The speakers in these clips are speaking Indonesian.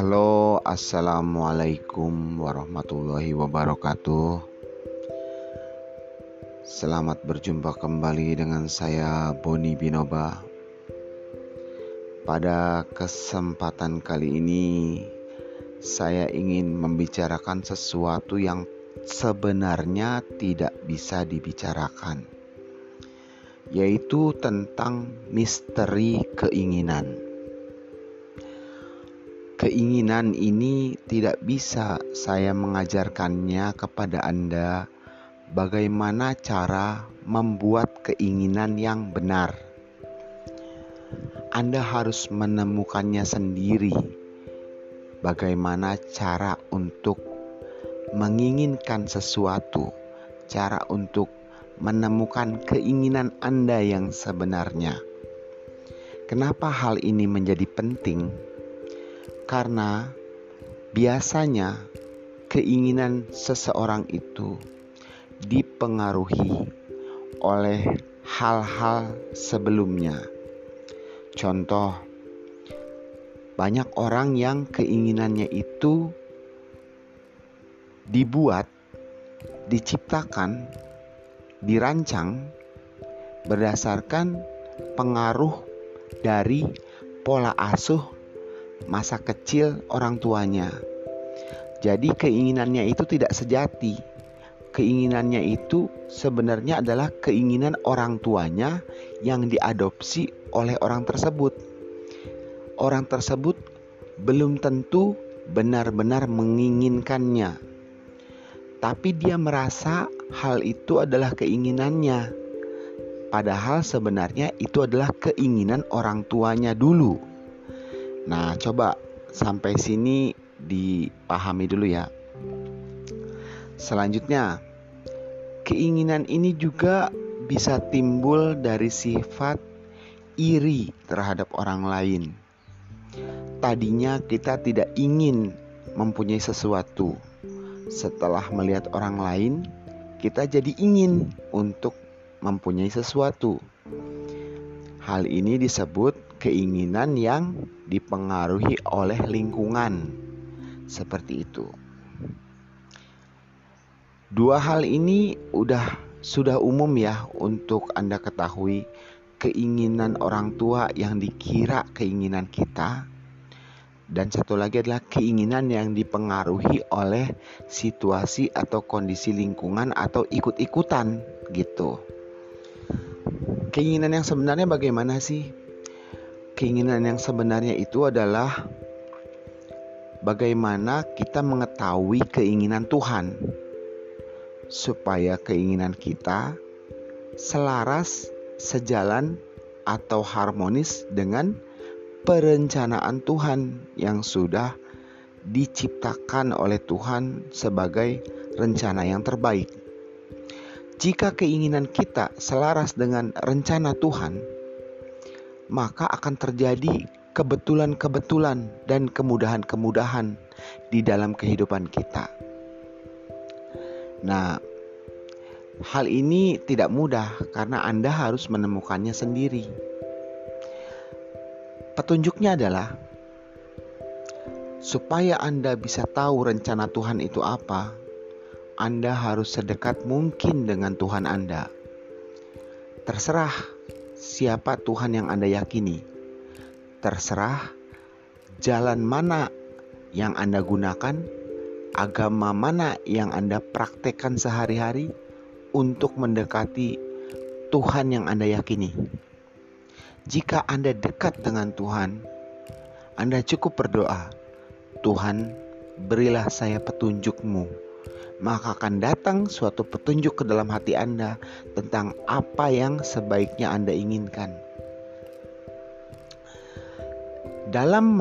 Halo, assalamualaikum warahmatullahi wabarakatuh. Selamat berjumpa kembali dengan saya, Boni Binoba. Pada kesempatan kali ini, saya ingin membicarakan sesuatu yang sebenarnya tidak bisa dibicarakan, yaitu tentang misteri keinginan. Keinginan ini tidak bisa saya mengajarkannya kepada Anda bagaimana cara membuat keinginan yang benar. Anda harus menemukannya sendiri. Bagaimana cara untuk menginginkan sesuatu, cara untuk menemukan keinginan Anda yang sebenarnya. Kenapa hal ini menjadi penting? Karena biasanya keinginan seseorang itu dipengaruhi oleh hal-hal sebelumnya. Contoh, banyak orang yang keinginannya itu dibuat, diciptakan, dirancang berdasarkan pengaruh dari pola asuh masa kecil orang tuanya. Jadi keinginannya itu tidak sejati. Keinginannya itu sebenarnya adalah keinginan orang tuanya yang diadopsi oleh orang tersebut. Orang tersebut belum tentu benar-benar menginginkannya. Tapi dia merasa hal itu adalah keinginannya. Padahal sebenarnya itu adalah keinginan orang tuanya dulu. Nah, coba sampai sini dipahami dulu ya. Selanjutnya, keinginan ini juga bisa timbul dari sifat iri terhadap orang lain. Tadinya kita tidak ingin mempunyai sesuatu. Setelah melihat orang lain, kita jadi ingin untuk mempunyai sesuatu. Hal ini disebut keinginan yang dipengaruhi oleh lingkungan. Seperti itu. Dua hal ini udah sudah umum ya untuk Anda ketahui keinginan orang tua yang dikira keinginan kita dan satu lagi adalah keinginan yang dipengaruhi oleh situasi atau kondisi lingkungan atau ikut-ikutan gitu. Keinginan yang sebenarnya bagaimana sih? Keinginan yang sebenarnya itu adalah bagaimana kita mengetahui keinginan Tuhan, supaya keinginan kita selaras, sejalan, atau harmonis dengan perencanaan Tuhan yang sudah diciptakan oleh Tuhan sebagai rencana yang terbaik. Jika keinginan kita selaras dengan rencana Tuhan, maka akan terjadi kebetulan-kebetulan dan kemudahan-kemudahan di dalam kehidupan kita. Nah, hal ini tidak mudah karena Anda harus menemukannya sendiri. Petunjuknya adalah supaya Anda bisa tahu rencana Tuhan itu apa, Anda harus sedekat mungkin dengan Tuhan Anda. Terserah siapa Tuhan yang Anda yakini. Terserah jalan mana yang Anda gunakan, agama mana yang Anda praktekkan sehari-hari untuk mendekati Tuhan yang Anda yakini. Jika Anda dekat dengan Tuhan, Anda cukup berdoa, Tuhan berilah saya petunjukmu maka akan datang suatu petunjuk ke dalam hati Anda tentang apa yang sebaiknya Anda inginkan. Dalam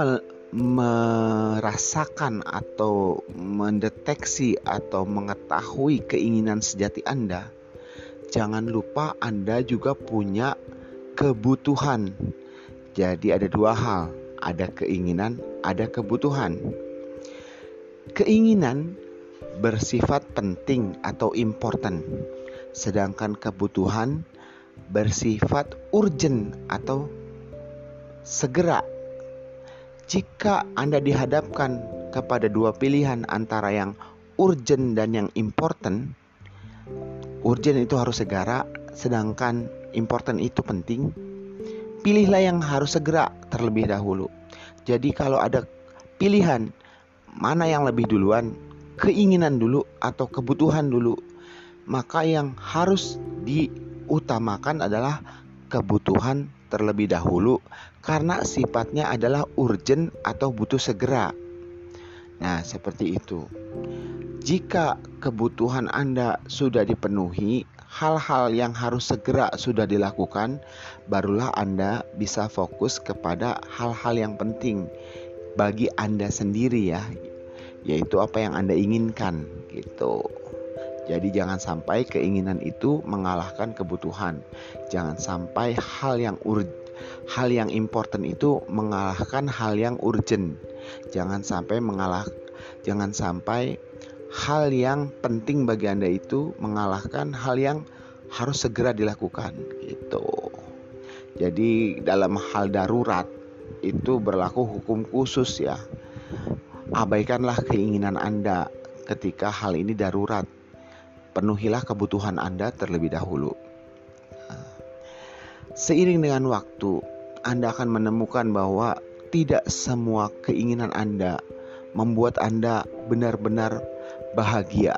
merasakan atau mendeteksi atau mengetahui keinginan sejati Anda, jangan lupa Anda juga punya kebutuhan. Jadi ada dua hal, ada keinginan, ada kebutuhan. Keinginan bersifat penting atau important, sedangkan kebutuhan bersifat urgent atau segera. Jika Anda dihadapkan kepada dua pilihan antara yang urgent dan yang important, urgent itu harus segera, sedangkan important itu penting. Pilihlah yang harus segera terlebih dahulu. Jadi kalau ada pilihan mana yang lebih duluan, keinginan dulu atau kebutuhan dulu, maka yang harus diutamakan adalah kebutuhan terlebih dahulu karena sifatnya adalah urgent atau butuh segera. Nah, seperti itu. Jika kebutuhan Anda sudah dipenuhi, hal-hal yang harus segera sudah dilakukan, barulah Anda bisa fokus kepada hal-hal yang penting bagi Anda sendiri ya, yaitu apa yang Anda inginkan gitu. Jadi jangan sampai keinginan itu mengalahkan kebutuhan. Jangan sampai hal yang ur hal yang important itu mengalahkan hal yang urgent. Jangan sampai mengalah jangan sampai hal yang penting bagi Anda itu mengalahkan hal yang harus segera dilakukan gitu. Jadi dalam hal darurat itu berlaku hukum khusus ya. Abaikanlah keinginan Anda ketika hal ini darurat penuhilah kebutuhan Anda terlebih dahulu. Seiring dengan waktu, Anda akan menemukan bahwa tidak semua keinginan Anda membuat Anda benar-benar bahagia.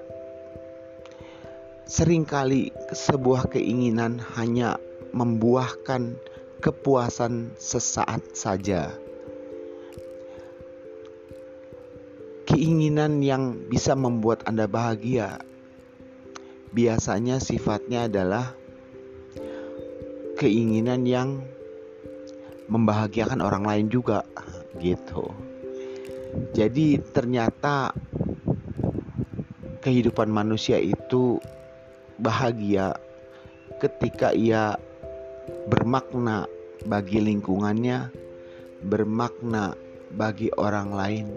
Seringkali sebuah keinginan hanya membuahkan kepuasan sesaat saja. Keinginan yang bisa membuat Anda bahagia biasanya sifatnya adalah keinginan yang membahagiakan orang lain juga gitu. Jadi ternyata kehidupan manusia itu bahagia ketika ia bermakna bagi lingkungannya, bermakna bagi orang lain,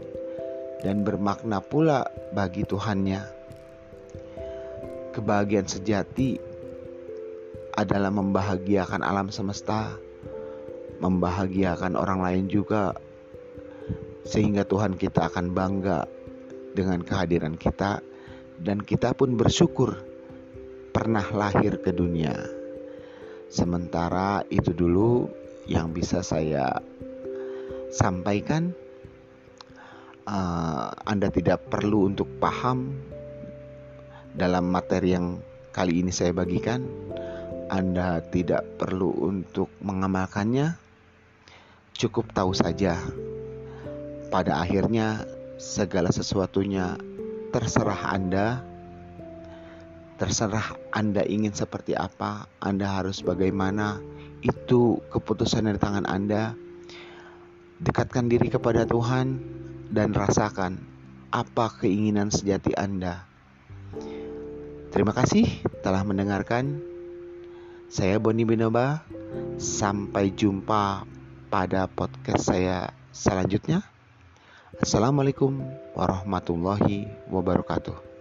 dan bermakna pula bagi Tuhannya. Kebahagiaan sejati adalah membahagiakan alam semesta, membahagiakan orang lain juga, sehingga Tuhan kita akan bangga dengan kehadiran kita, dan kita pun bersyukur pernah lahir ke dunia. Sementara itu dulu yang bisa saya sampaikan. Uh, anda tidak perlu untuk paham dalam materi yang kali ini saya bagikan. Anda tidak perlu untuk mengamalkannya, cukup tahu saja. Pada akhirnya, segala sesuatunya terserah Anda. Terserah Anda ingin seperti apa, Anda harus bagaimana. Itu keputusan dari tangan Anda. Dekatkan diri kepada Tuhan dan rasakan apa keinginan sejati Anda Terima kasih telah mendengarkan. Saya Boni Binoba. Sampai jumpa pada podcast saya selanjutnya. Assalamualaikum warahmatullahi wabarakatuh.